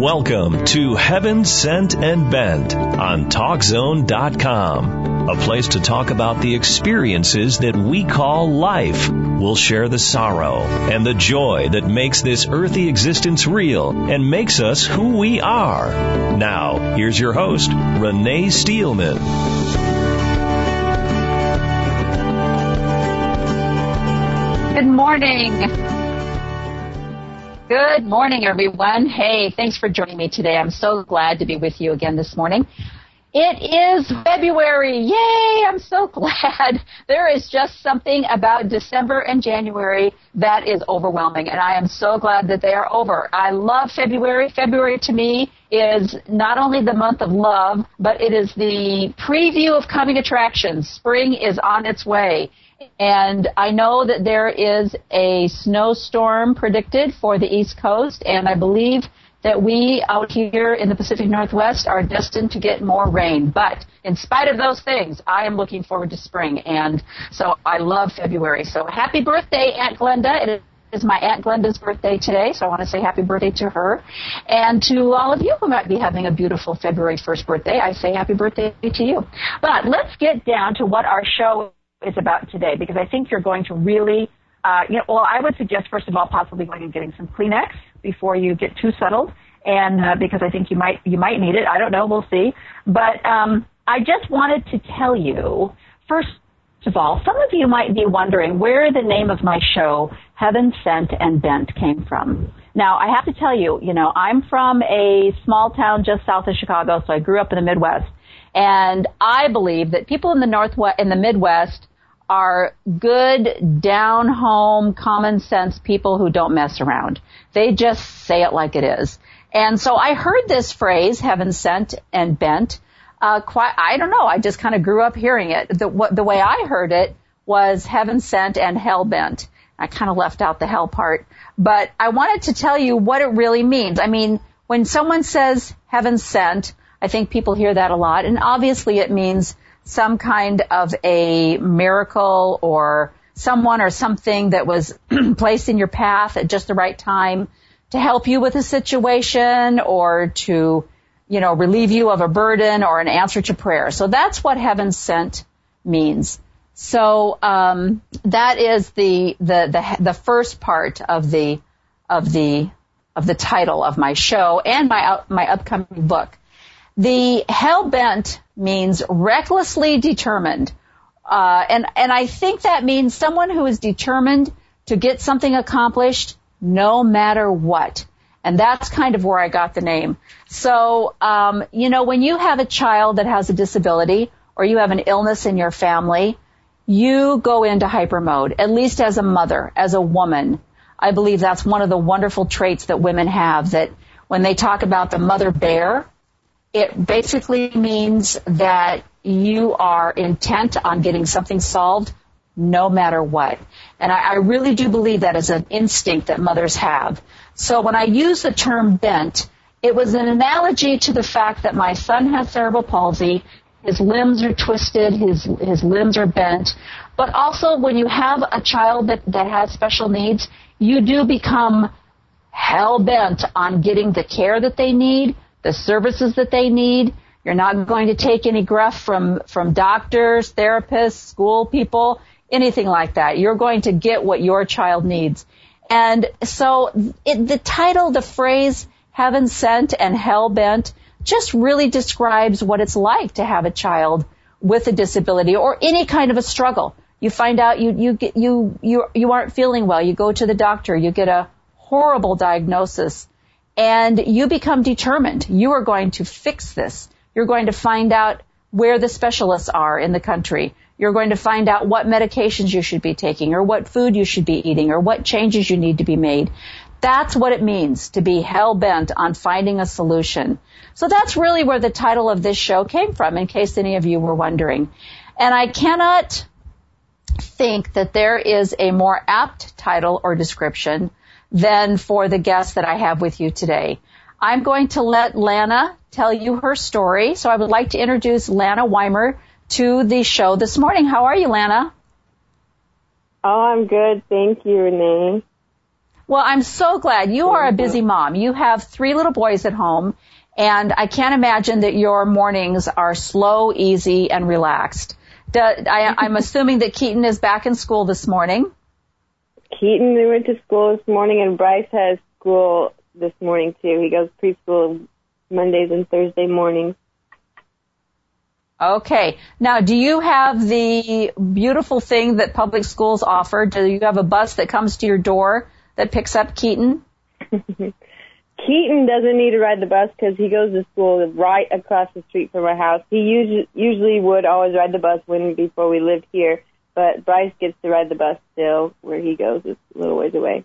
Welcome to Heaven Sent and Bent on TalkZone.com, a place to talk about the experiences that we call life. We'll share the sorrow and the joy that makes this earthly existence real and makes us who we are. Now, here's your host, Renee Steelman. Good morning. Good morning, everyone. Hey, thanks for joining me today. I'm so glad to be with you again this morning. It is February. Yay! I'm so glad. There is just something about December and January that is overwhelming, and I am so glad that they are over. I love February. February to me is not only the month of love, but it is the preview of coming attractions. Spring is on its way. And I know that there is a snowstorm predicted for the East Coast, and I believe that we out here in the Pacific Northwest are destined to get more rain. But in spite of those things, I am looking forward to spring. And so I love February. So happy birthday, Aunt Glenda. It is my Aunt Glenda's birthday today, so I want to say happy birthday to her. And to all of you who might be having a beautiful February 1st birthday, I say happy birthday to you. But let's get down to what our show is about today because I think you're going to really, uh, you know, well, I would suggest first of all possibly going and getting some Kleenex before you get too settled, and uh, because I think you might you might need it. I don't know, we'll see. But um, I just wanted to tell you first of all, some of you might be wondering where the name of my show, Heaven Sent and Bent, came from. Now, I have to tell you, you know, I'm from a small town just south of Chicago, so I grew up in the Midwest. And I believe that people in the Northwest, in the Midwest, are good, down home, common sense people who don't mess around. They just say it like it is. And so I heard this phrase, heaven sent and bent, uh, quite, I don't know, I just kind of grew up hearing it. The, what, the way I heard it was heaven sent and hell bent. I kind of left out the hell part, but I wanted to tell you what it really means. I mean, when someone says heaven sent, I think people hear that a lot, and obviously it means some kind of a miracle or someone or something that was placed in your path at just the right time to help you with a situation or to, you know, relieve you of a burden or an answer to prayer. So that's what heaven sent means. So um, that is the, the the the first part of the of the of the title of my show and my my upcoming book. The hell bent means recklessly determined. Uh, and, and I think that means someone who is determined to get something accomplished no matter what. And that's kind of where I got the name. So, um, you know, when you have a child that has a disability or you have an illness in your family, you go into hyper mode, at least as a mother, as a woman. I believe that's one of the wonderful traits that women have that when they talk about the mother bear, it basically means that you are intent on getting something solved no matter what. And I, I, really do believe that is an instinct that mothers have. So when I use the term bent, it was an analogy to the fact that my son has cerebral palsy, his limbs are twisted, his, his limbs are bent, but also when you have a child that, that has special needs, you do become hell bent on getting the care that they need, the services that they need. You're not going to take any gruff from, from doctors, therapists, school people, anything like that. You're going to get what your child needs. And so it, the title, the phrase heaven sent and hell bent just really describes what it's like to have a child with a disability or any kind of a struggle. You find out you, you get, you, you, you aren't feeling well. You go to the doctor. You get a horrible diagnosis and you become determined. You are going to fix this. You're going to find out where the specialists are in the country. You're going to find out what medications you should be taking or what food you should be eating or what changes you need to be made. That's what it means to be hell bent on finding a solution. So that's really where the title of this show came from, in case any of you were wondering. And I cannot think that there is a more apt title or description than for the guest that I have with you today. I'm going to let Lana tell you her story. So I would like to introduce Lana Weimer to the show this morning. How are you, Lana? Oh, I'm good. Thank you, Renee. Well, I'm so glad you are a busy mom. You have three little boys at home and I can't imagine that your mornings are slow, easy, and relaxed. I, I'm assuming that Keaton is back in school this morning. Keaton they went to school this morning, and Bryce has school this morning too. He goes preschool Mondays and Thursday mornings. Okay. Now, do you have the beautiful thing that public schools offer? Do you have a bus that comes to your door that picks up Keaton? Keaton doesn't need to ride the bus because he goes to school right across the street from our house. He usually usually would always ride the bus when before we lived here, but Bryce gets to ride the bus still where he goes. It's a little ways away.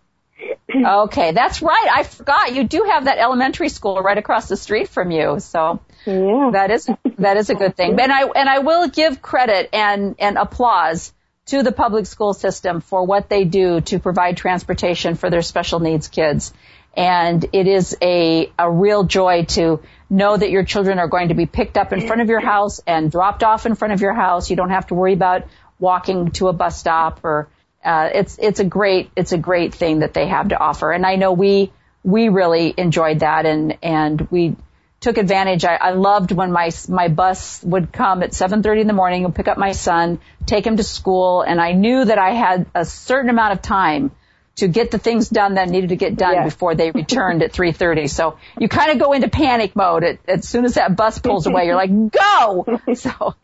okay, that's right. I forgot you do have that elementary school right across the street from you. So yeah. that is that is a good thing. And I and I will give credit and and applause to the public school system for what they do to provide transportation for their special needs kids. And it is a, a real joy to know that your children are going to be picked up in front of your house and dropped off in front of your house. You don't have to worry about walking to a bus stop or uh, it's it's a great it's a great thing that they have to offer. And I know we we really enjoyed that and and we took advantage. I, I loved when my my bus would come at 7:30 in the morning and pick up my son, take him to school, and I knew that I had a certain amount of time to get the things done that needed to get done before they returned at 3:30. So you kind of go into panic mode at, as soon as that bus pulls away. You're like, "Go!" So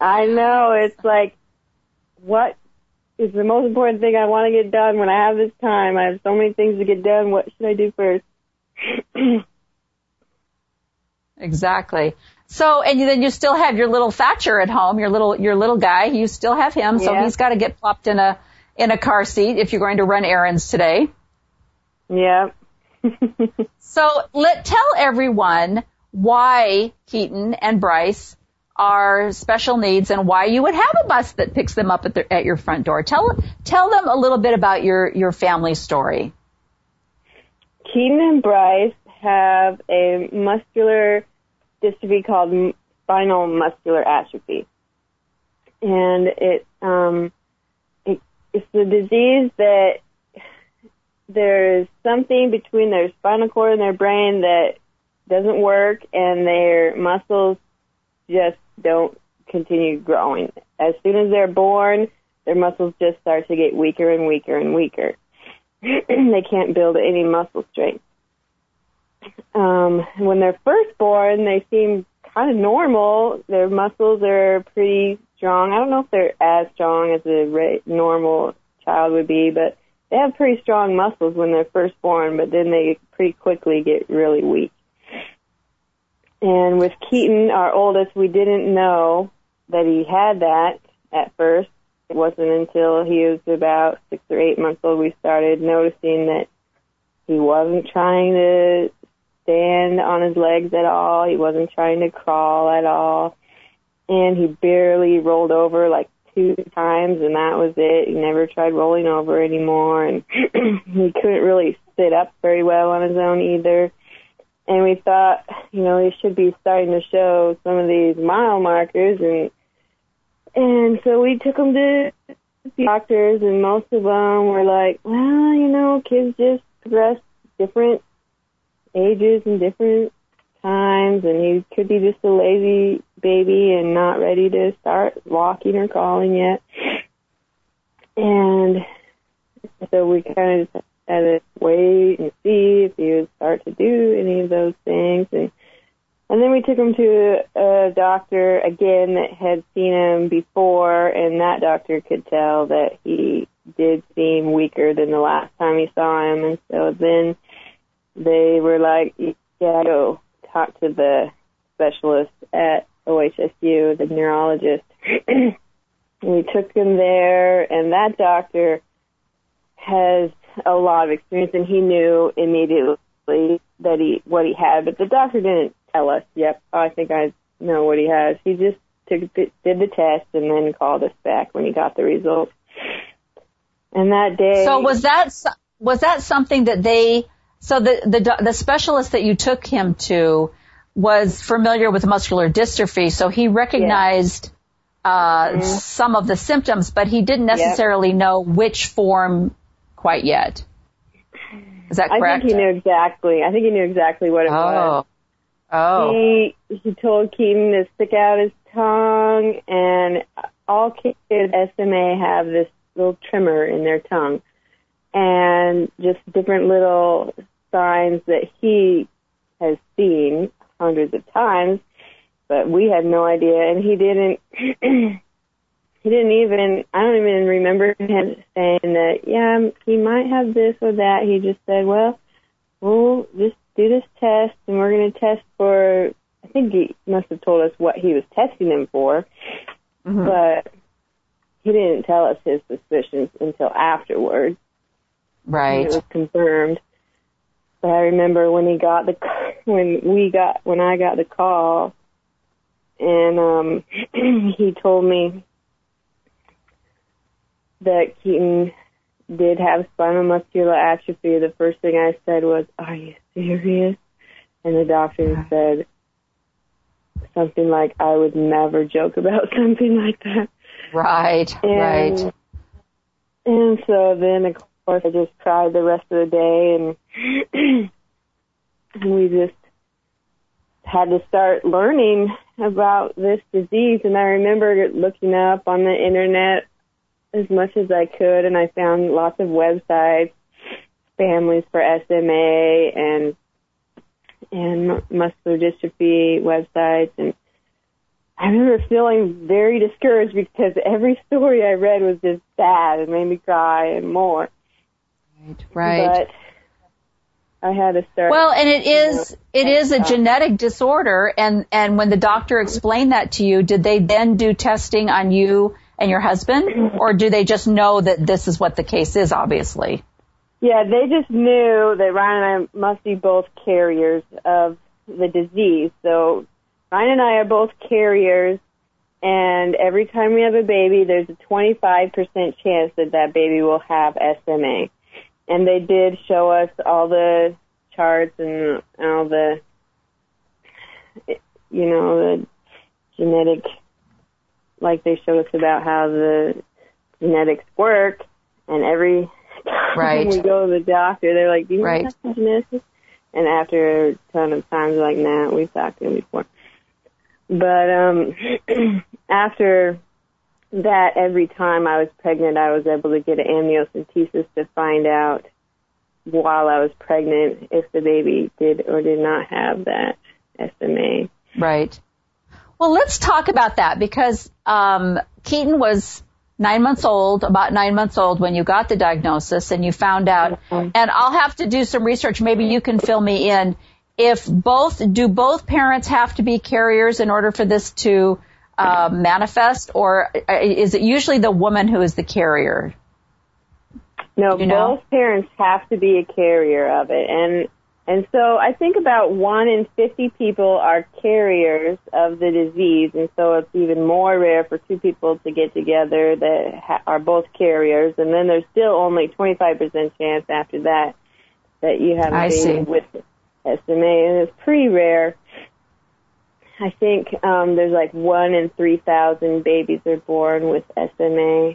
I know it's like what is the most important thing I want to get done when I have this time. I have so many things to get done. What should I do first? exactly. So, and then you still have your little Thatcher at home, your little your little guy. You still have him, so yeah. he's got to get plopped in a in a car seat if you're going to run errands today. Yeah. so let tell everyone why Keaton and Bryce are special needs and why you would have a bus that picks them up at, the, at your front door. Tell tell them a little bit about your your family story. Keaton and Bryce have a muscular dystrophy called spinal muscular atrophy, and it um, it's the disease that there's something between their spinal cord and their brain that doesn't work and their muscles just don't continue growing. As soon as they're born, their muscles just start to get weaker and weaker and weaker. they can't build any muscle strength. Um, when they're first born, they seem kind of normal. Their muscles are pretty strong. I don't know if they're as strong as a normal child would be, but they have pretty strong muscles when they're first born, but then they pretty quickly get really weak. And with Keaton, our oldest, we didn't know that he had that at first. It wasn't until he was about six or eight months old we started noticing that he wasn't trying to stand on his legs at all. He wasn't trying to crawl at all and he barely rolled over like two times and that was it. He never tried rolling over anymore and he couldn't really sit up very well on his own either. And we thought, you know, he should be starting to show some of these mile markers and and so we took them to the doctors and most of them were like, well, you know, kids just progress different ages and different times and he could be just a lazy baby and not ready to start walking or crawling yet. And so we kind of had to wait and see if he would start to do any of those things. And, and then we took him to a doctor again that had seen him before, and that doctor could tell that he did seem weaker than the last time he saw him. And so then they were like, yeah, go talk to the specialist at OHSU, the neurologist. we took him there, and that doctor has a lot of experience, and he knew immediately that he what he had, but the doctor didn't tell us. Yep, I think I know what he has. He just took did the test and then called us back when he got the results. And that day. So was that was that something that they? So the the the specialist that you took him to was familiar with muscular dystrophy, so he recognized yeah. uh, mm-hmm. some of the symptoms, but he didn't necessarily yep. know which form quite yet. Is that correct? I think he knew exactly. I think he knew exactly what it oh. was. Oh. He he told Keaton to stick out his tongue, and all kids SMA have this little tremor in their tongue, and just different little signs that he has seen hundreds of times, but we had no idea, and he didn't. he didn't even. I don't even remember him saying that. Yeah, he might have this or that. He just said, "Well, we'll just do this test, and we're going to test for." I think he must have told us what he was testing him for, mm-hmm. but he didn't tell us his suspicions until afterwards. Right. It was confirmed. But I remember when he got the when we got when I got the call, and um he told me that Keaton did have spinal muscular atrophy. The first thing I said was, "Are you serious?" And the doctor said something like, "I would never joke about something like that." Right. And, right. And so then, of course, I just cried the rest of the day, and we just had to start learning about this disease. And I remember looking up on the internet as much as I could, and I found lots of websites, families for SMA and and muscular dystrophy websites, and I remember feeling very discouraged because every story I read was just bad and made me cry and more. Right, right. But I had to start. Well, and it is it is a genetic disorder, and and when the doctor explained that to you, did they then do testing on you and your husband, or do they just know that this is what the case is? Obviously. Yeah, they just knew that Ryan and I must be both carriers of the disease. So Ryan and I are both carriers, and every time we have a baby, there's a 25% chance that that baby will have SMA. And they did show us all the charts and all the, you know, the genetic, like they showed us about how the genetics work, and every time right. we go to the doctor, they're like, "Do you right. have genetics?" And after a ton of times, like, "Nah, we've talked to him before." But um, after that, every time I was pregnant, I was able to get an amniocentesis to find out while I was pregnant if the baby did or did not have that SMA. Right. Well, let's talk about that because um, Keaton was nine months old, about nine months old when you got the diagnosis and you found out. Mm-hmm. And I'll have to do some research. Maybe you can fill me in if both do both parents have to be carriers in order for this to uh, manifest, or uh, is it usually the woman who is the carrier? No, you know? both parents have to be a carrier of it, and and so I think about one in fifty people are carriers of the disease, and so it's even more rare for two people to get together that ha- are both carriers, and then there's still only twenty five percent chance after that that you have a baby with. SMA, and it's pretty rare. I think um, there's like one in 3,000 babies are born with SMA.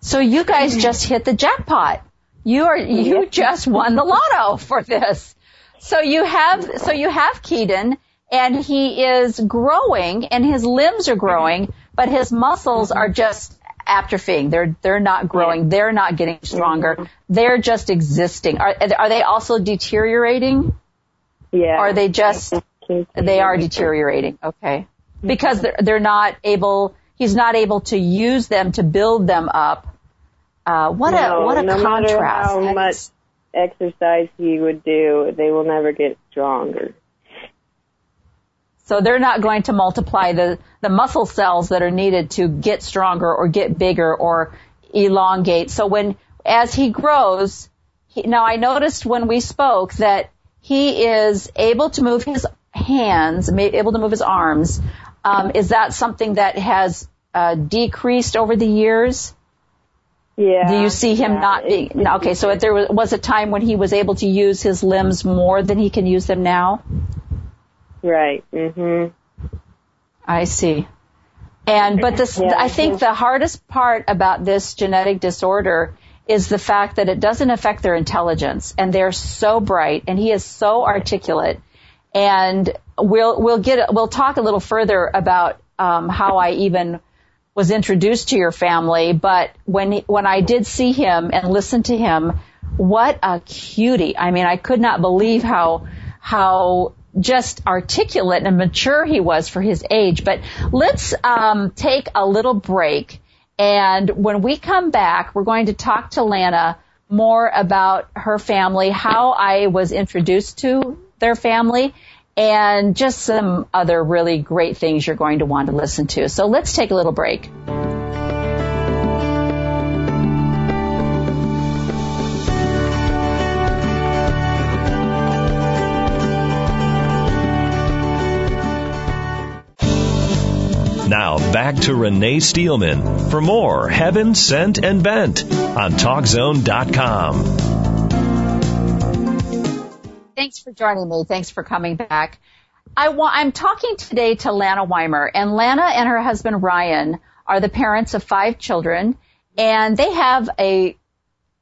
So you guys just hit the jackpot. You are you just won the lotto for this. So you have so you have Keaton and he is growing and his limbs are growing, but his muscles are just atrophying. They're they're not growing. They're not getting stronger. They're just existing. Are are they also deteriorating? Yeah. Are they just they are deteriorating? Okay. Because they're they're not able. He's not able to use them to build them up. Uh, what no, a what a no contrast. Matter how much exercise he would do, they will never get stronger. So they're not going to multiply the, the muscle cells that are needed to get stronger or get bigger or elongate. So when, as he grows, he, now I noticed when we spoke that he is able to move his hands, able to move his arms. Um, is that something that has uh, decreased over the years? Yeah. Do you see him yeah, not being, okay, so there was a time when he was able to use his limbs more than he can use them now? Right. Mhm. I see. And but this, yeah, I think the hardest part about this genetic disorder is the fact that it doesn't affect their intelligence and they're so bright and he is so articulate and we'll we'll get we'll talk a little further about um, how I even was introduced to your family but when when I did see him and listen to him what a cutie. I mean I could not believe how how just articulate and mature he was for his age. But let's um, take a little break. And when we come back, we're going to talk to Lana more about her family, how I was introduced to their family, and just some other really great things you're going to want to listen to. So let's take a little break. Now back to Renee Steelman for more Heaven Sent and Bent on TalkZone.com. Thanks for joining me. Thanks for coming back. I want, I'm talking today to Lana Weimer, and Lana and her husband Ryan are the parents of five children, and they have a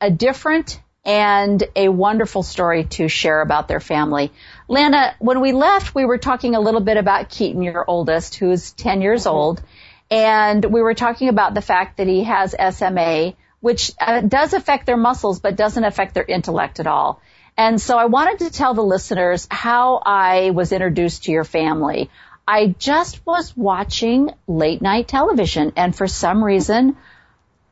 a different and a wonderful story to share about their family. Lana, when we left, we were talking a little bit about Keaton, your oldest, who's 10 years mm-hmm. old. And we were talking about the fact that he has SMA, which uh, does affect their muscles, but doesn't affect their intellect at all. And so I wanted to tell the listeners how I was introduced to your family. I just was watching late night television and for some reason,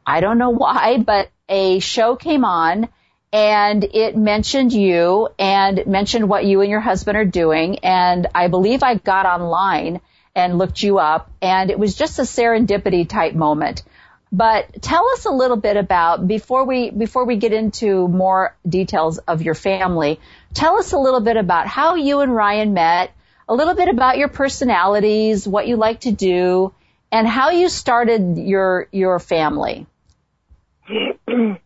I don't know why, but a show came on and it mentioned you and mentioned what you and your husband are doing. And I believe I got online and looked you up and it was just a serendipity type moment. But tell us a little bit about before we before we get into more details of your family. Tell us a little bit about how you and Ryan met, a little bit about your personalities, what you like to do, and how you started your your family.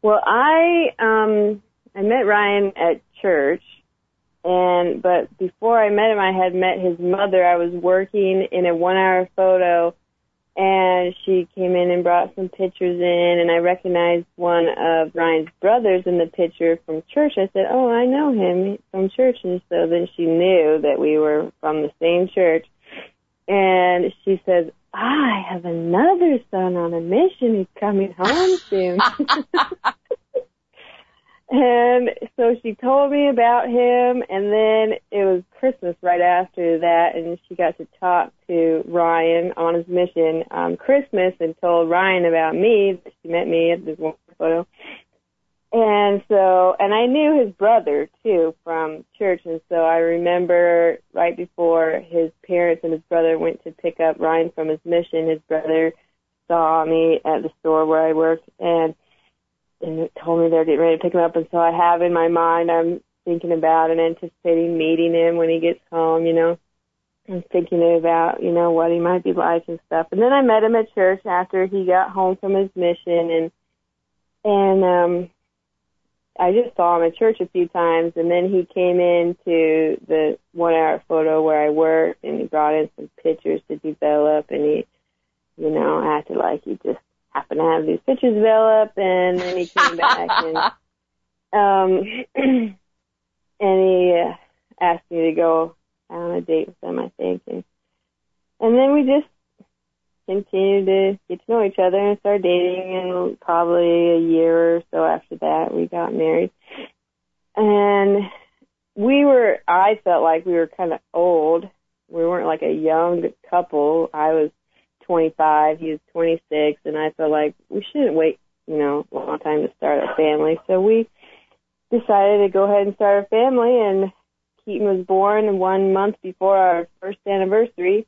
Well, I um I met Ryan at church and but before I met him I had met his mother. I was working in a 1-hour photo and she came in and brought some pictures in and I recognized one of Ryan's brothers in the picture from church. I said, "Oh, I know him from church." And so then she knew that we were from the same church. And she said, I have another son on a mission. He's coming home soon. and so she told me about him and then it was Christmas right after that and she got to talk to Ryan on his mission um Christmas and told Ryan about me. She met me at this one photo and so, and I knew his brother too from church, and so I remember right before his parents and his brother went to pick up Ryan from his mission, his brother saw me at the store where I worked and, and told me they're getting ready to pick him up, and so I have in my mind, I'm thinking about and anticipating meeting him when he gets home, you know. I'm thinking about, you know, what he might be like and stuff. And then I met him at church after he got home from his mission and and um I just saw him at church a few times, and then he came into the one hour photo where I worked, and he brought in some pictures to develop, and he, you know, acted like he just happened to have these pictures develop, and then he came back and, um, and he uh, asked me to go on a date with them, I think, and and then we just continued to get to know each other and start dating and probably a year or so after that we got married. And we were I felt like we were kind of old. We weren't like a young couple. I was 25, he was 26 and I felt like we shouldn't wait, you know, a long time to start a family. So we decided to go ahead and start a family and Keaton was born one month before our first anniversary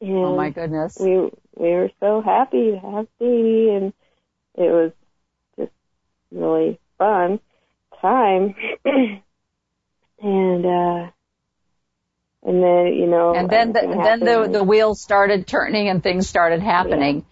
and oh my goodness. We we were so happy to have baby, and it was just really fun time. and uh and then you know and then the, then the the wheels started turning and things started happening.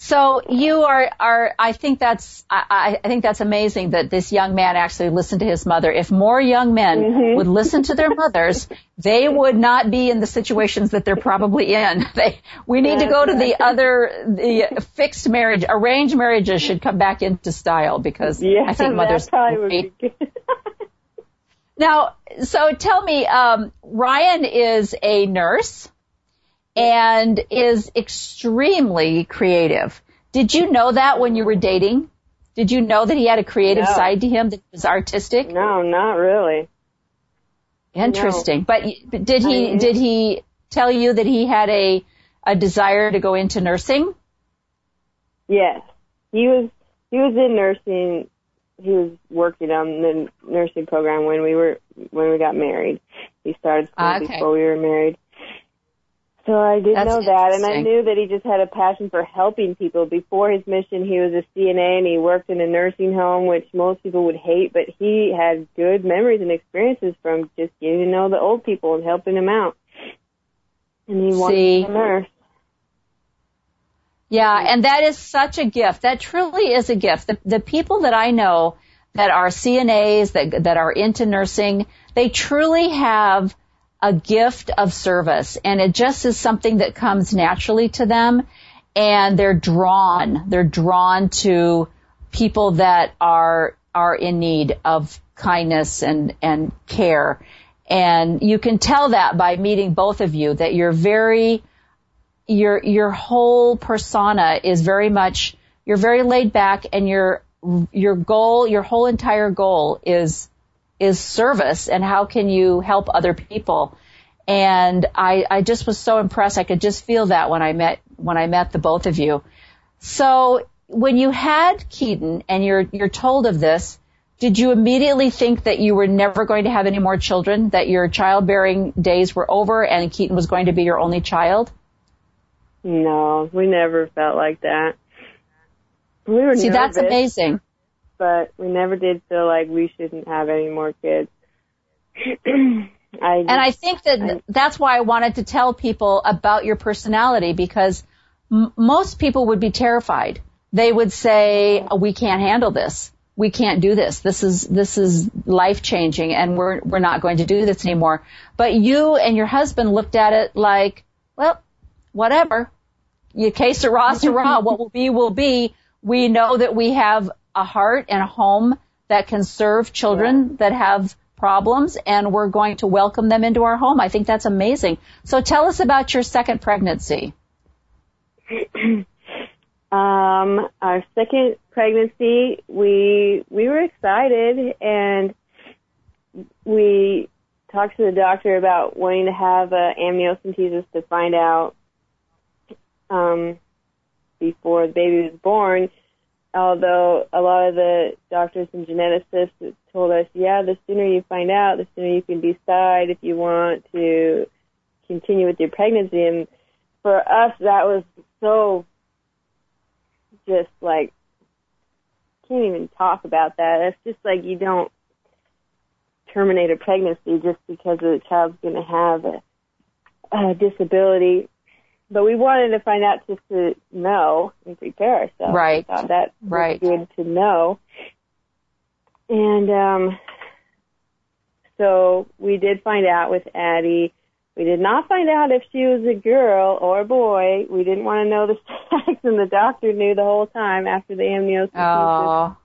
So you are, are, I think that's, I, I think that's amazing that this young man actually listened to his mother. If more young men mm-hmm. would listen to their mothers, they would not be in the situations that they're probably in. They, we need to go to the other, the fixed marriage, arranged marriages should come back into style because yeah, I think mothers. probably would be good. now, so tell me, um, Ryan is a nurse and is extremely creative. Did you know that when you were dating? Did you know that he had a creative no. side to him that was artistic? No, not really. Interesting. No. But, but did he I, did he tell you that he had a a desire to go into nursing? Yes. He was he was in nursing he was working on the nursing program when we were when we got married. He started school ah, okay. before we were married. So I did That's know that, and I knew that he just had a passion for helping people. Before his mission, he was a CNA and he worked in a nursing home, which most people would hate, but he had good memories and experiences from just getting to know the old people and helping them out. And he wanted See. to nurse. Yeah, and that is such a gift. That truly is a gift. The, the people that I know that are CNAs, that, that are into nursing, they truly have a gift of service and it just is something that comes naturally to them and they're drawn, they're drawn to people that are, are in need of kindness and, and care. And you can tell that by meeting both of you that you're very, your, your whole persona is very much, you're very laid back and your, your goal, your whole entire goal is is service and how can you help other people? And I, I just was so impressed. I could just feel that when I met, when I met the both of you. So when you had Keaton and you're, you're told of this, did you immediately think that you were never going to have any more children, that your childbearing days were over and Keaton was going to be your only child? No, we never felt like that. We were See, nervous. that's amazing but we never did feel like we shouldn't have any more kids. I and I think that I, that's why I wanted to tell people about your personality because m- most people would be terrified. They would say, "We can't handle this. We can't do this. This is this is life changing, and we're we're not going to do this anymore." But you and your husband looked at it like, "Well, whatever. You case sera, sera. what will be will be. We know that we have a heart and a home that can serve children that have problems and we're going to welcome them into our home. I think that's amazing. So tell us about your second pregnancy. um, our second pregnancy, we we were excited and we talked to the doctor about wanting to have a amniocentesis to find out um, before the baby was born although a lot of the doctors and geneticists told us, yeah, the sooner you find out, the sooner you can decide if you want to continue with your pregnancy. And for us, that was so just like, can't even talk about that. It's just like you don't terminate a pregnancy just because the child's going to have a, a disability but we wanted to find out just to know and prepare ourselves. Right. Thought that right. was good to know. And um, so we did find out with Addie. We did not find out if she was a girl or a boy. We didn't want to know the sex, and the doctor knew the whole time after the amniocentesis. Oh.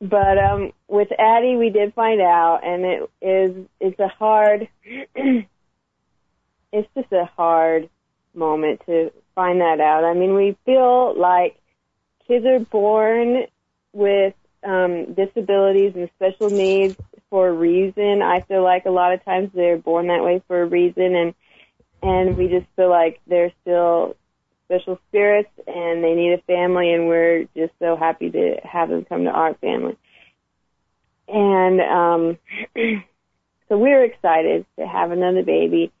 But um, with Addie, we did find out, and it is it's a hard. it's just a hard moment to find that out. I mean, we feel like kids are born with um, disabilities and special needs for a reason. I feel like a lot of times they're born that way for a reason, and and we just feel like they're still special spirits and they need a family, and we're just so happy to have them come to our family. And um, so we're excited to have another baby,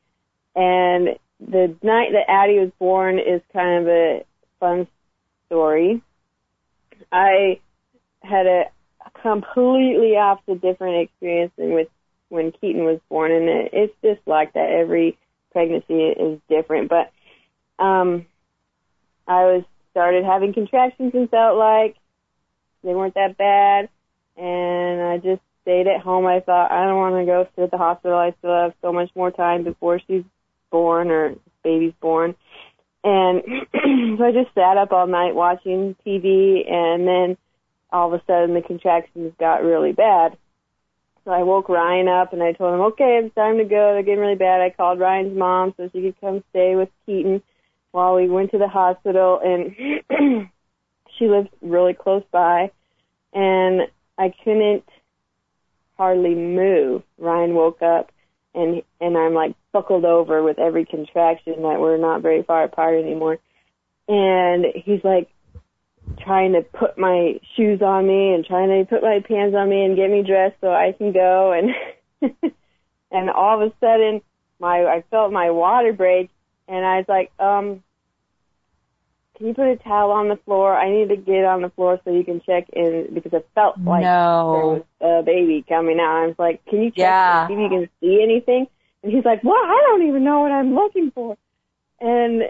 and the night that Addie was born is kind of a fun story. I had a completely opposite different experience than with when Keaton was born, and it, it's just like that. Every pregnancy is different, but um, I was started having contractions and felt like they weren't that bad. And I just stayed at home. I thought, I don't want to go to the hospital. I still have so much more time before she's born or baby's born. And so I just sat up all night watching TV and then all of a sudden the contractions got really bad. So I woke Ryan up and I told him, okay, it's time to go. They're getting really bad. I called Ryan's mom so she could come stay with Keaton while we went to the hospital and she lives really close by and I couldn't hardly move. Ryan woke up and and I'm like buckled over with every contraction that we're not very far apart anymore. And he's like trying to put my shoes on me and trying to put my pants on me and get me dressed so I can go and and all of a sudden my I felt my water break and I was like, um, can you put a towel on the floor? I need to get on the floor so you can check in because it felt like no. there was a baby coming out. I was like, can you check yeah. see if you can see anything? And he's like, well, I don't even know what I'm looking for. And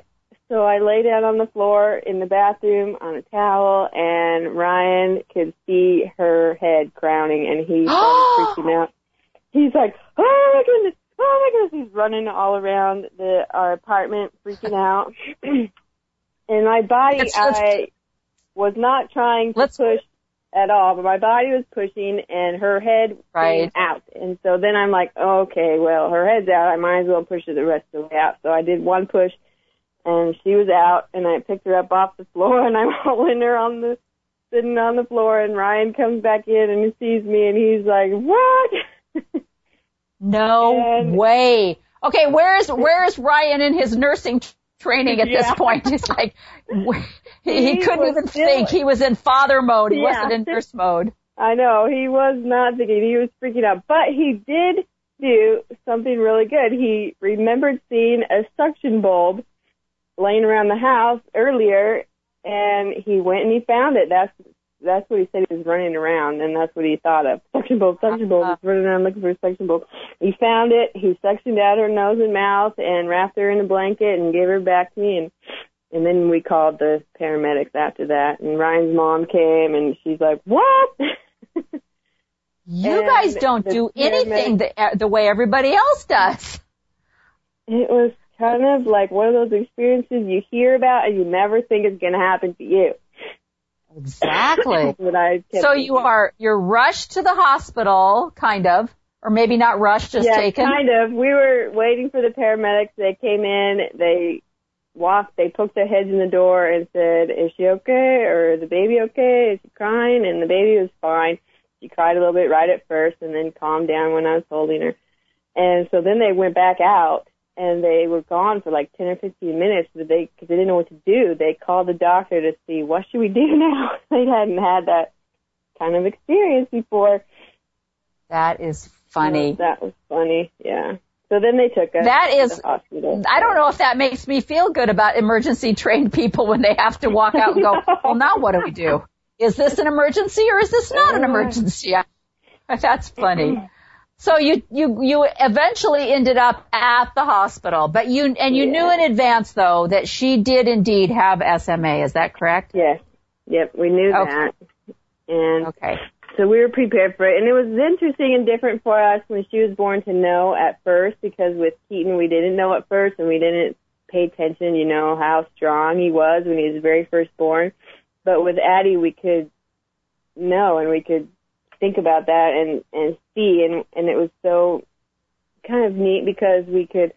so I lay down on the floor in the bathroom on a towel and Ryan could see her head crowning and he started freaking out. He's like, oh my goodness, oh my goodness. He's running all around the, our apartment freaking out. and my body, I was not trying to push at all, but my body was pushing and her head Right. came out. And so then I'm like, okay, well, her head's out. I might as well push her the rest of the way out. So I did one push and she was out and I picked her up off the floor and I'm holding her on the, sitting on the floor and Ryan comes back in and he sees me and he's like, what? No And- way. Okay, where's where's Ryan in his nursing training at this point? He's like, he, he couldn't even think. He was in father mode. He Yeah. wasn't in nurse mode. I know, he was not thinking, he was freaking out, but he did do something really good. He remembered seeing a suction bulb laying around the house earlier and he went and he found it. That's that's what he said he was running around and that's what he thought of. Suction bulb, suction Uh-huh. he's running around looking for a suction bulb. He found it, he suctioned out her nose and mouth and wrapped her in a blanket and gave her back to me and and then we called the paramedics after that and Ryan's mom came and she's like, What? You And guys don't do anything the, uh, the way everybody else does. It was kind of like one of those experiences you hear about and you never think is going to happen to you. Exactly. So you are you're rushed to the hospital, kind of, or maybe not rushed, just yeah, taken. kind of. We were waiting for the paramedics. They came in. They walked. They poked their heads in the door and said, "Is she okay? Or is the baby okay? Is she crying?" And the baby was fine. She cried a little bit right at first, and then calmed down when I was holding her. And so then they went back out, and they were gone for like ten or fifteen minutes. But they, because they didn't know what to do, they called the doctor to see what should we do now. they hadn't had that kind of experience before. That is funny. That was funny, yeah. So then they took us that is to the hospital. I don't know if that makes me feel good about emergency trained people when they have to walk out and go, well, now what do we do? Is this an emergency or is this not an emergency? That's funny. So you, you, you eventually ended up at the hospital, but you, and you knew in advance though that she did indeed have SMA. Is that correct? Yes. Yep, we knew Okay. that. And Okay. so we were prepared for it. And it was interesting and different for us when she was born to know at first because with Keaton we didn't know at first and we didn't pay attention, you know, how strong he was when he was very first born. But with Addie we could know and we could think about that and, and see and, and it was so kind of neat because we could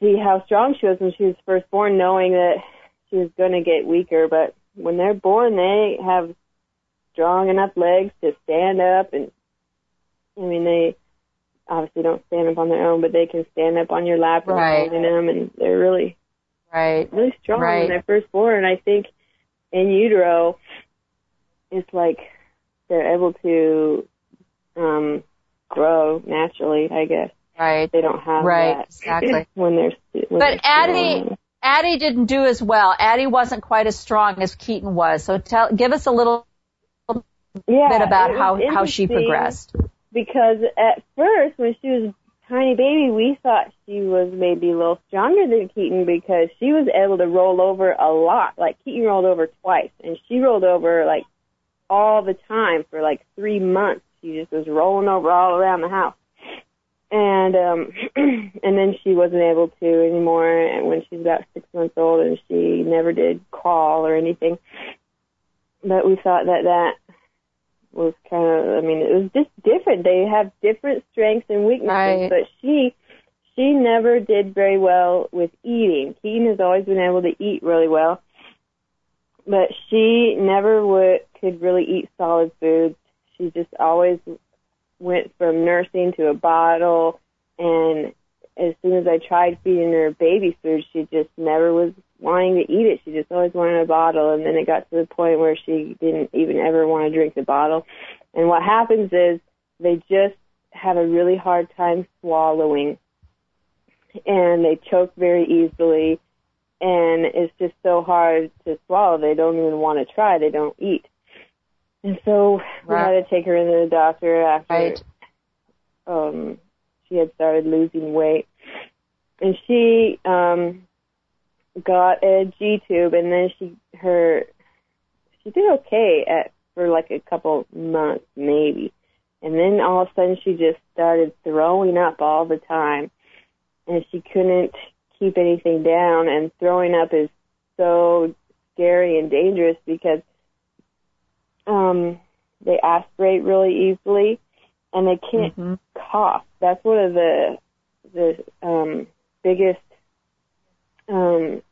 see how strong she was when she was first born knowing that she was going to get weaker. But when they're born, they have strong enough legs to stand up and I mean they obviously don't stand up on their own, but they can stand up on your lap and Right. holding them and they're really Right. really strong Right. when they're first born. And I think in utero it's like they're able to um grow naturally, I guess. Right. They don't have Right, that exactly. when they're when But they're Addie, strong. Addie didn't do as well. Addie wasn't quite as strong as Keaton was. So tell, give us a little yeah, bit about how, how she progressed. because at first when she was a tiny baby, we thought she was maybe a little stronger than Keaton because she was able to roll over a lot. Like Keaton rolled over twice, and she rolled over like all the time for like three months. She just was rolling over all around the house. And um and then she wasn't able to anymore and when she's about six months old and she never did crawl or anything. But we thought that that was kind of I mean, it was just different. They have different strengths and weaknesses, Right. but she she never did very well with eating. Keaton has always been able to eat really well. But she never would could really eat solid foods. She just always went from nursing to a bottle and as soon as I tried feeding her baby food, she just never was wanting to eat it. She just always wanted a bottle and then it got to the point where she didn't even ever want to drink the bottle. And what happens is they just have a really hard time swallowing and they choke very easily and it's just so hard to swallow. They don't even want to try. They don't eat. And so we Right. had to take her into the doctor after Right. um she had started losing weight. And she um got a G tube and then she her she did okay at for like a couple months maybe. And then all of a sudden she just started throwing up all the time. And she couldn't keep anything down and throwing up is so scary and dangerous because um they aspirate really easily and they can't Mhm. cough. That's one of the the um biggest um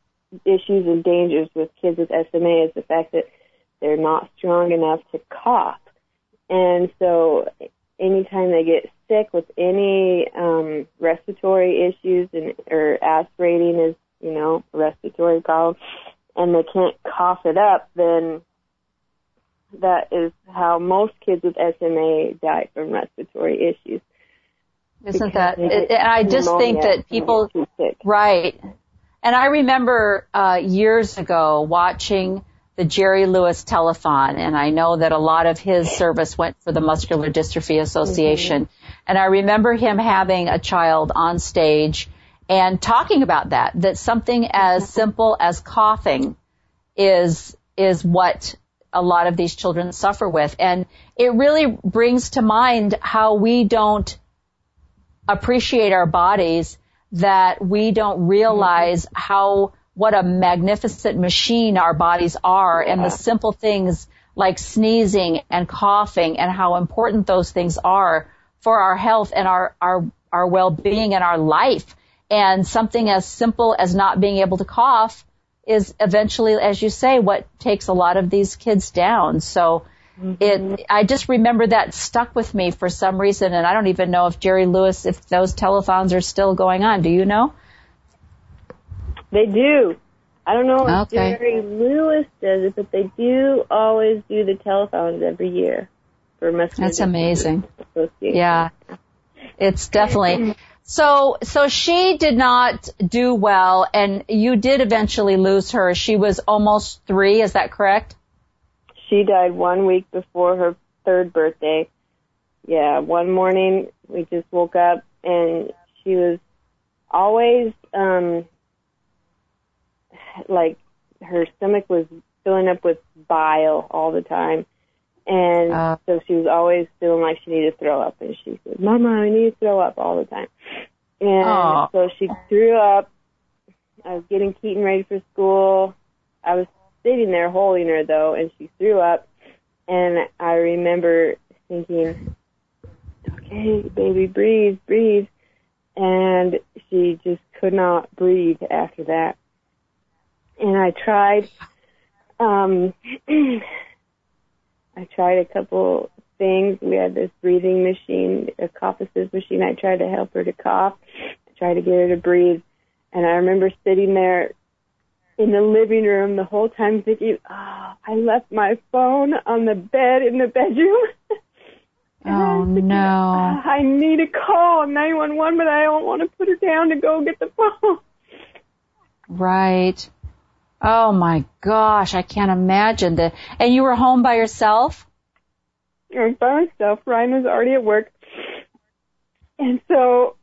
issues and dangers with kids with SMA is the fact that they're not strong enough to cough. And so anytime they get sick with any um respiratory issues and or aspirating is, you know, respiratory problem and they can't cough it up, then that is how most kids with SMA die from respiratory issues. Isn't that? It, and I just think that people, sick. right. And I remember uh, years ago watching the Jerry Lewis telethon, and I know that a lot of his service went for the Muscular Dystrophy Association. And I remember him having a child on stage and talking about that, that something as simple as coughing is is what a lot of these children suffer with. And it really brings to mind how we don't appreciate our bodies, that we don't realize mm-hmm. how what a magnificent machine our bodies are and the simple things like sneezing and coughing and how important those things are for our health and our our our well-being and our life. And something as simple as not being able to cough is eventually, as you say, what takes a lot of these kids down. So mm-hmm. it, I just remember that stuck with me for some reason, and I don't even know if Jerry Lewis, if those telethons are still going on. Do you know? They do. I don't know if Okay. Jerry Lewis does it, but they do always do the telethons every year for muscular. That's amazing. Yeah. It's definitely. So, so she did not do well, and you did eventually lose her. She was almost three. Is that correct? She died one week before her third birthday. Yeah, one morning we just woke up and she was always um like her stomach was filling up with bile all the time. And Uh. so she was always feeling like she needed to throw up and she said, Mama, I need to throw up all the time. And so she threw up. I was getting Keaton ready for school. I was sitting there holding her though, and she threw up. And I remember thinking, okay, baby, breathe, breathe. And she just could not breathe after that. And I tried, um, I tried a couple things. We had this breathing machine, a cough assist machine. I tried to help her to cough, to try to get her to breathe. And I remember sitting there in the living room the whole time thinking, oh, I left my phone on the bed in the bedroom. And I Oh thinking, no. "Ah, I need to call 911, but I don't want to put her down to go get the phone. Right. Oh my gosh, I can't imagine that. And you were home by yourself? I was by myself. Ryan was already at work. And so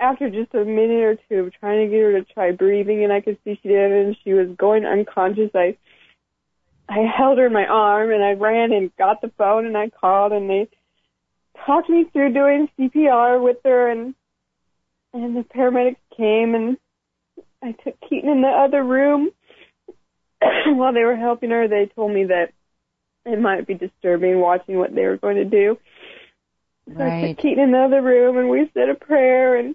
after just a minute or two of trying to get her to try breathing, and I could see she did, and she was going unconscious. I I held her in my arm, and I ran and got the phone, and I called, and they talked me through doing CPR with her, and and the paramedics came, and I took Keaton in the other room. While they were helping her, they told me that it might be disturbing watching what they were going to do. So Right. I took Keaton in the other room and we said a prayer and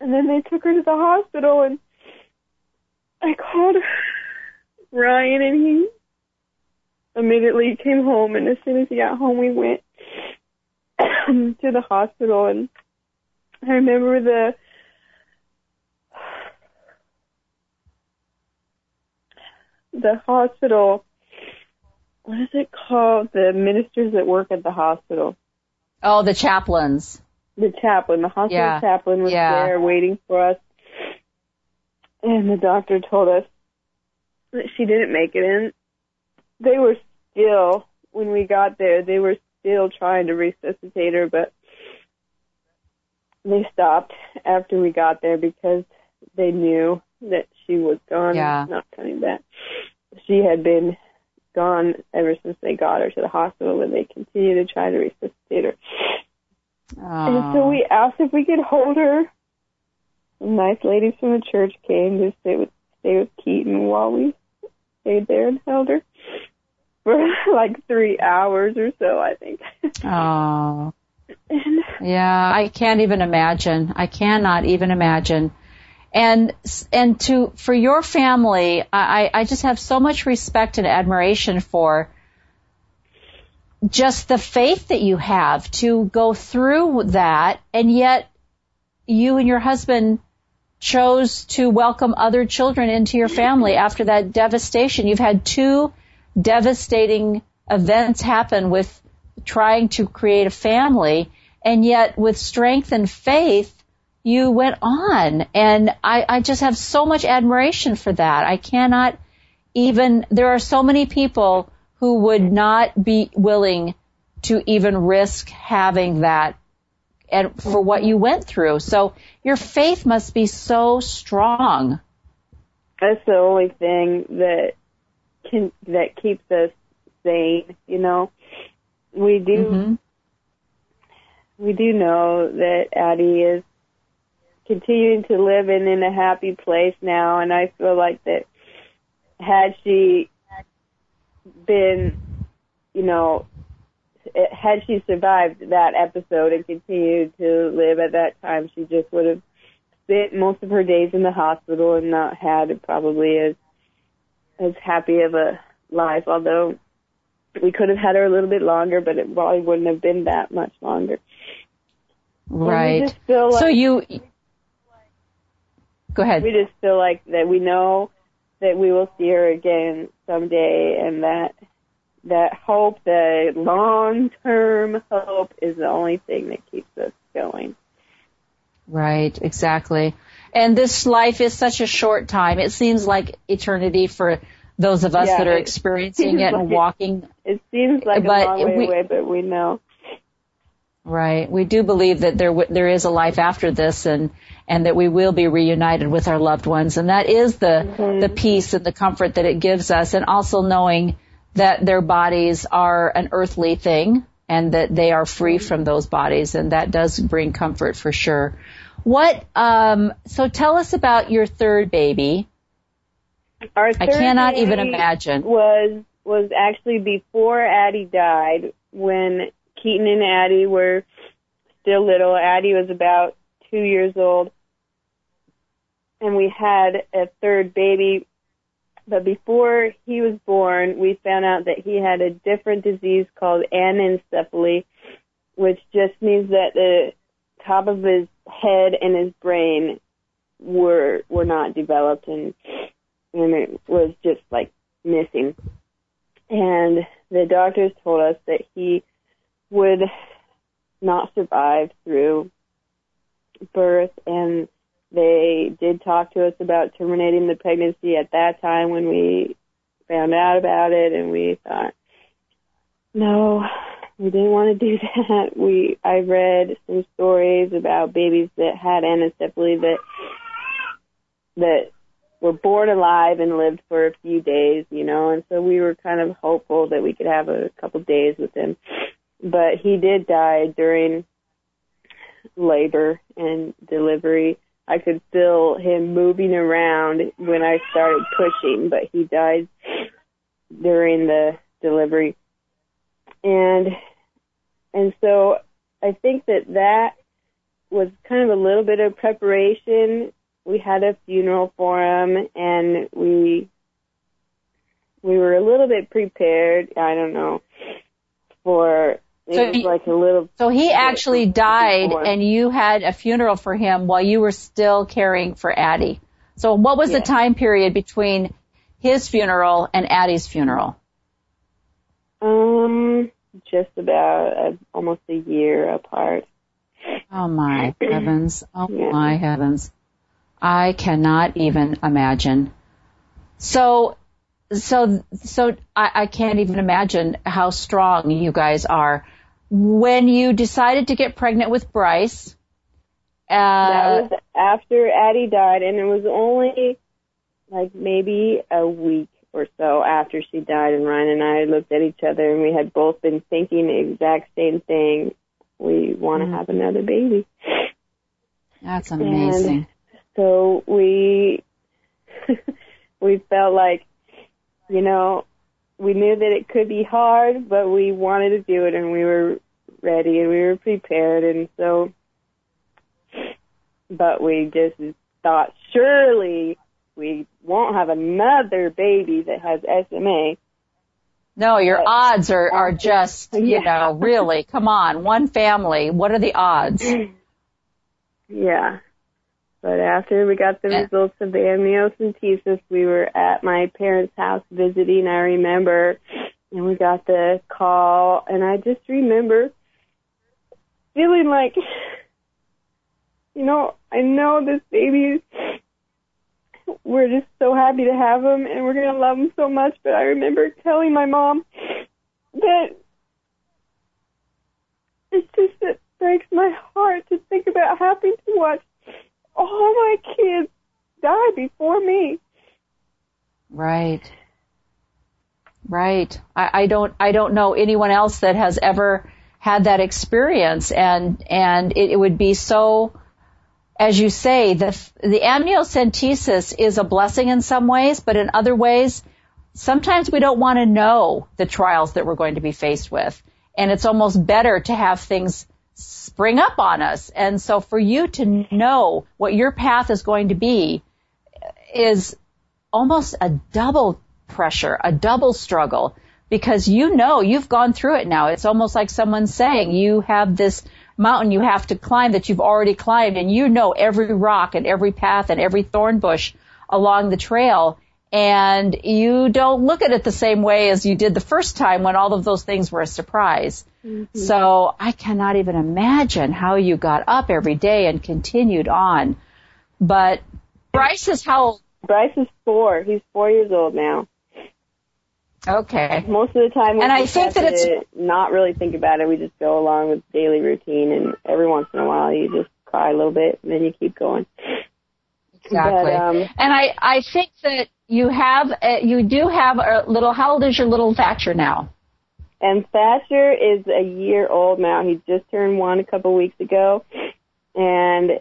and then they took her to the hospital and I called Ryan and he immediately came home and as soon as he got home we went to the hospital and I remember the the hospital what is it called? The ministers that work at the hospital. Oh, the chaplains. The chaplain, the hospital Yeah. chaplain was Yeah. there waiting for us. And the doctor told us that she didn't make it in. They were still, when we got there, they were still trying to resuscitate her, but they stopped after we got there because they knew that she was gone, Yeah. not coming back. She had been gone ever since they got her to the hospital, and they continued to try to resuscitate her. And so Oh. we asked if we could hold her. Some nice ladies from the church came to stay with stay with Keaton while we stayed there and held her for like three hours or so, I think. Oh. Yeah, I can't even imagine. I cannot even imagine. And and to for your family, I I just have so much respect and admiration for just the faith that you have to go through that, and yet you and your husband chose to welcome other children into your family after that devastation. You've had two devastating events happen with trying to create a family, and yet with strength and faith, you went on. And I, I just have so much admiration for that. I cannot even, there are so many people who would not be willing to even risk having that and for what you went through. So your faith must be so strong. that's the only thing that can that keeps us sane, you know. We do Mhm. we do know that Addie is continuing to live in, in a happy place now, and I feel like that had she been, you know, had she survived that episode and continued to live at that time, she just would have spent most of her days in the hospital and not had probably as as happy of a life. Although we could have had her a little bit longer, but it probably wouldn't have been that much longer. Right. like So you, go ahead. we just feel like that we know that we will see her again someday and that that hope, the long term hope is the only thing that keeps us going. Right, exactly. And this life is such a short time. It seems like eternity for those of us Yeah, that are experiencing seems it and like it- walking. It seems like But a long way we- away, but we know. Right. We do believe that there w- there is a life after this, and and that we will be reunited with our loved ones, and that is the Mm-hmm. the peace and the comfort that it gives us, and also knowing that their bodies are an earthly thing and that they are free Mm-hmm. from those bodies, and that does bring comfort for sure. What? Um. So tell us about your third baby. Our I third cannot even baby imagine. Was was actually before Addie died when Keaton and Addie were still little. Addie was about two years old, and we had a third baby. But before he was born, we found out that he had a different disease called anencephaly, which just means that the top of his head and his brain were were not developed and and it was just like missing. And the doctors told us that he would not survive through birth and they did talk to us about terminating the pregnancy at that time when we found out about it and we thought no we didn't want to do that. We I read some stories about babies that had anencephaly that that were born alive and lived for a few days, you know, and so we were kind of hopeful that we could have a couple days with him. But he did die during labor and delivery. I could feel him moving around when I started pushing, but he died during the delivery. And and so I think that that was kind of a little bit of preparation. We had a funeral for him and we we were a little bit prepared, I don't know, for it So was he- like a little So he actually died before. and you had a funeral for him while you were still caring for Addie. So what was the time period between his funeral and Addie's funeral? um just about uh, almost a year apart. Oh my heavens. Oh Yeah. my heavens. I cannot even imagine. So, so, so I, I can't even imagine how strong you guys are. When you decided to get pregnant with Bryce, uh, that was after Addie died, and it was only like maybe a week or so after she died, and Ryan and I looked at each other, and we had both been thinking the exact same thing. We want to Mm. have another baby. that's amazing. So we we felt like, you know, we knew that it could be hard, but we wanted to do it, and we were ready and we were prepared, and so. But we just thought surely we won't have another baby that has SMA. No, your odds are, are just, you yeah. know, really, come on, one family, what are the odds? Yeah. But after we got the Yeah. results of the amniocentesis, we were at my parents' house visiting, I remember, and we got the call, and I just remember feeling like, you know, I know this baby, we're just so happy to have him, and we're going to love him so much, but I remember telling my mom that it's just it breaks my heart to think about having to watch all my kids die before me. Right. Right. I, I don't I don't know anyone else that has ever had that experience and and it, it would be so as you say, the the amniocentesis is a blessing in some ways, but in other ways, sometimes we don't want to know the trials that we're going to be faced with. And it's almost better to have things spring up on us. And so for you to know what your path is going to be is almost a double pressure, a double struggle because you know you've gone through it now. It's almost like someone's saying you have this mountain you have to climb that you've already climbed and you know every rock and every path and every thorn bush along the trail and you don't look at it the same way as you did the first time when all of those things were a surprise. So I cannot even imagine how you got up every day and continued on. But Bryce is how old? Bryce is four. He's four years old now. Okay. Most of the time, we And I think that it's- not really think about it. We just go along with daily routine, and every once in a while, you just cry a little bit, and then you keep going. Exactly. But, um, and I, I think that you have, uh, you do have a little, how old is your little Thatcher now? And Thatcher is a year old now. He just turned one a couple weeks ago. And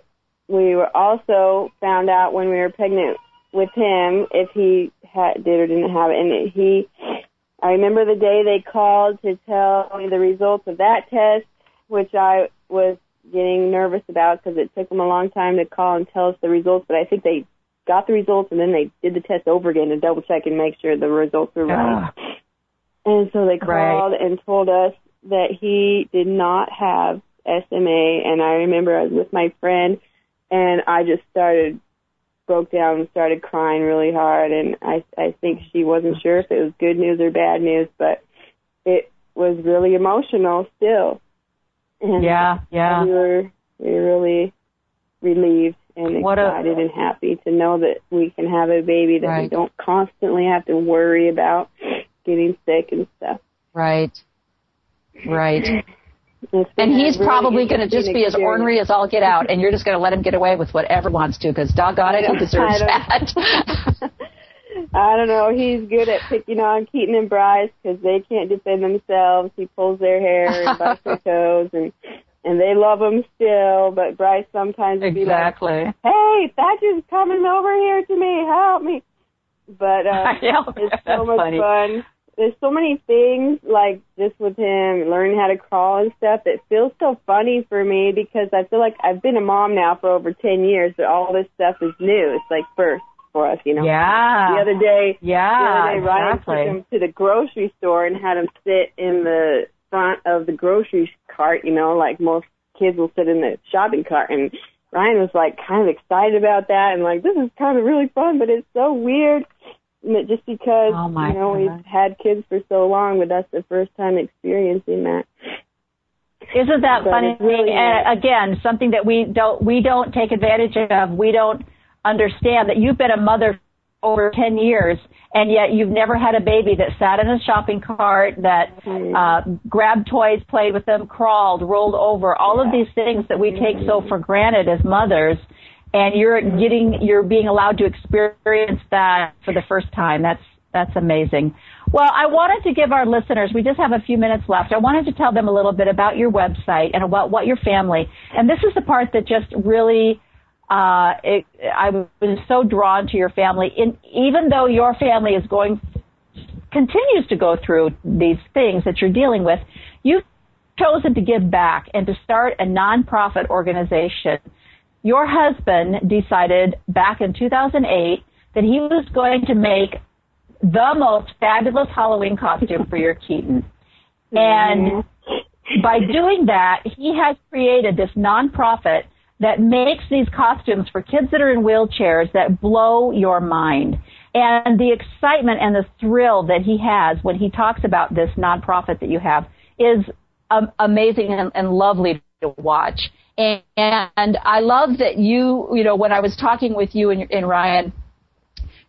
we were also found out when we were pregnant with him if he had, did or didn't have it. And he, I remember the day they called to tell me the results of that test, which I was getting nervous about because it took them a long time to call and tell us the results. But I think they got the results and then they did the test over again to double check and make sure the results were right. And so they Right. called and told us that he did not have SMA. And I remember I was with my friend and I just started, broke down and started crying really hard. And I, I think she wasn't sure if it was good news or bad news, but it was really emotional still. And Yeah, yeah. we were, we were really relieved and What a- excited and happy to know that we can have a baby that we don't constantly have to worry about getting sick and stuff. Right. Right. And he's really probably going to just be as ornery as all get out, and you're just going to let him get away with whatever wants to, because doggone it, he deserves that. I don't know. He's good at picking on Keaton and Bryce because they can't defend themselves. He pulls their hair and busts their toes, and and they love him still. But Bryce sometimes would exactly. be like, "Hey, Thatcher's coming over here to me. Help me!" But uh, it's so much funny. fun. There's so many things like just with him learning how to crawl and stuff that feels so funny for me because I feel like I've been a mom now for over ten years, but all this stuff is new. It's like first for us, you know. Yeah. The other day, yeah, the other day, Ryan exactly. took him to the grocery store and had him sit in the front of the grocery cart, you know, like most kids will sit in the shopping cart. And Ryan was like kind of excited about that and like, this is kind of really fun, but it's so weird. Just because, oh you know, God. we've had kids for so long, but that's the first time experiencing that. Isn't that but funny? Really and again, something that we don't we don't take advantage of. We don't understand that you've been a mother over 10 years and yet you've never had a baby that sat in a shopping cart, that uh, grabbed toys, played with them, crawled, rolled over, all of these things that we take so for granted as mothers. And you're getting, you're being allowed to experience that for the first time. That's, that's amazing. Well, I wanted to give our listeners, we just have a few minutes left. I wanted to tell them a little bit about your website and about what your family, and this is the part that just really, uh, it, I was so drawn to your family. In, even though your family is going, continues to go through these things that you're dealing with, you've chosen to give back and to start a nonprofit organization. Your husband decided back in 2008 that he was going to make the most fabulous Halloween costume for your Keaton. And by doing that, he has created this nonprofit that makes these costumes for kids that are in wheelchairs that blow your mind. And the excitement and the thrill that he has when he talks about this nonprofit that you have is um, amazing and, and lovely to watch. And, and I love that you, you know, when I was talking with you and, and Ryan,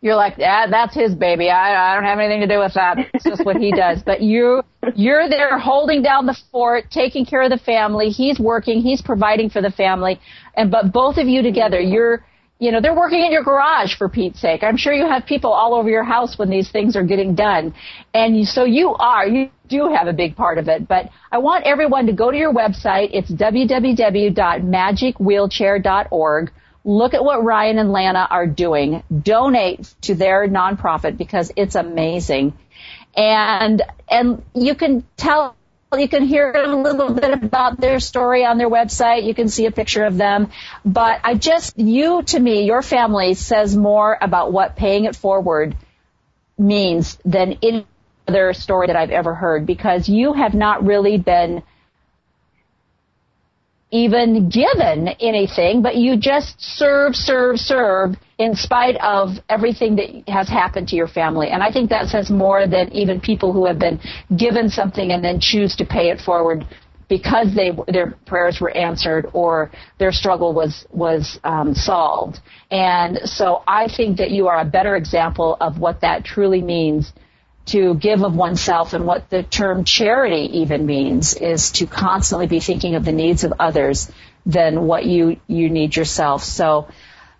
you're like, ah, that's his baby. I, I don't have anything to do with that. It's just what he does. But you, you're there holding down the fort, taking care of the family. He's working. He's providing for the family. And, but both of you together, you're, you know, they're working in your garage for Pete's sake. I'm sure you have people all over your house when these things are getting done. And so you are, you do have a big part of it. But I want everyone to go to your website. It's www.magicwheelchair.org. Look at what Ryan and Lana are doing. Donate to their nonprofit because it's amazing. And, and you can tell, you can hear a little bit about their story on their website. You can see a picture of them. But I just, you to me, your family says more about what paying it forward means than any other story that I've ever heard because you have not really been even given anything, but you just serve, serve, serve in spite of everything that has happened to your family. And I think that says more than even people who have been given something and then choose to pay it forward because they their prayers were answered or their struggle was was um, solved. And so I think that you are a better example of what that truly means to give of oneself and what the term charity even means is to constantly be thinking of the needs of others than what you, you need yourself. So,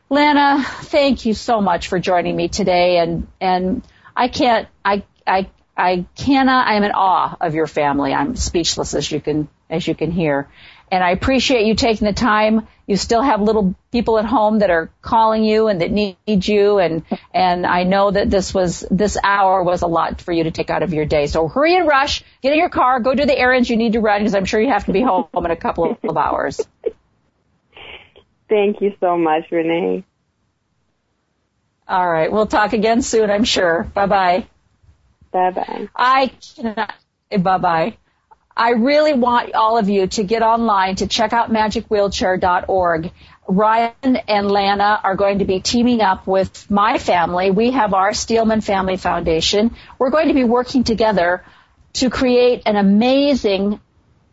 Lana, thank you so much for joining me today and, and I can't, I, I, I cannot, I'm in awe of your family. I'm speechless as you can, as you can hear. And I appreciate you taking the time. You still have little people at home that are calling you and that need you. And, and I know that this was, this hour was a lot for you to take out of your day. So hurry and rush, get in your car, go do the errands you need to run because I'm sure you have to be home in a couple of hours. Thank you so much, Renee. All right. We'll talk again soon, I'm sure. Bye bye. Bye bye. I cannot, bye bye. I really want all of you to get online to check out magicwheelchair.org. Ryan and Lana are going to be teaming up with my family. We have our Steelman Family Foundation. We're going to be working together to create an amazing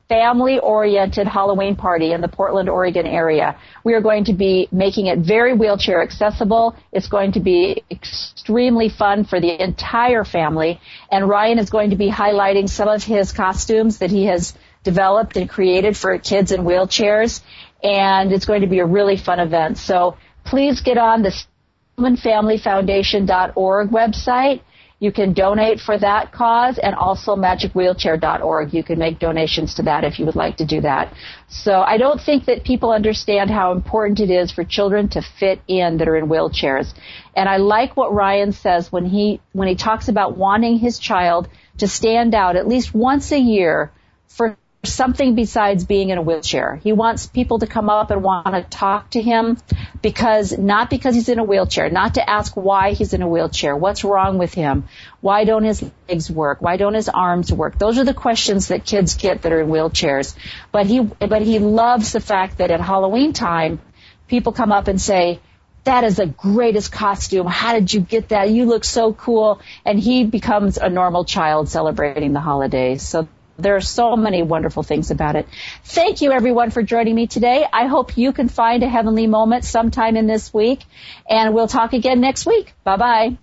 family oriented Halloween party in the Portland, Oregon area. We are going to be making it very wheelchair accessible. It's going to be extremely fun for the entire family. And Ryan is going to be highlighting some of his costumes that he has developed and created for kids in wheelchairs. And it's going to be a really fun event. So please get on the Family StillmanFamilyFoundation.org website you can donate for that cause and also magicwheelchair.org. You can make donations to that if you would like to do that. So I don't think that people understand how important it is for children to fit in that are in wheelchairs. And I like what Ryan says when he, when he talks about wanting his child to stand out at least once a year for something besides being in a wheelchair. He wants people to come up and want to talk to him because, not because he's in a wheelchair, not to ask why he's in a wheelchair, what's wrong with him, why don't his legs work, why don't his arms work. Those are the questions that kids get that are in wheelchairs. But he, but he loves the fact that at Halloween time, people come up and say, that is the greatest costume. How did you get that? You look so cool. And he becomes a normal child celebrating the holidays. So there are so many wonderful things about it. Thank you everyone for joining me today. I hope you can find a heavenly moment sometime in this week and we'll talk again next week. Bye bye.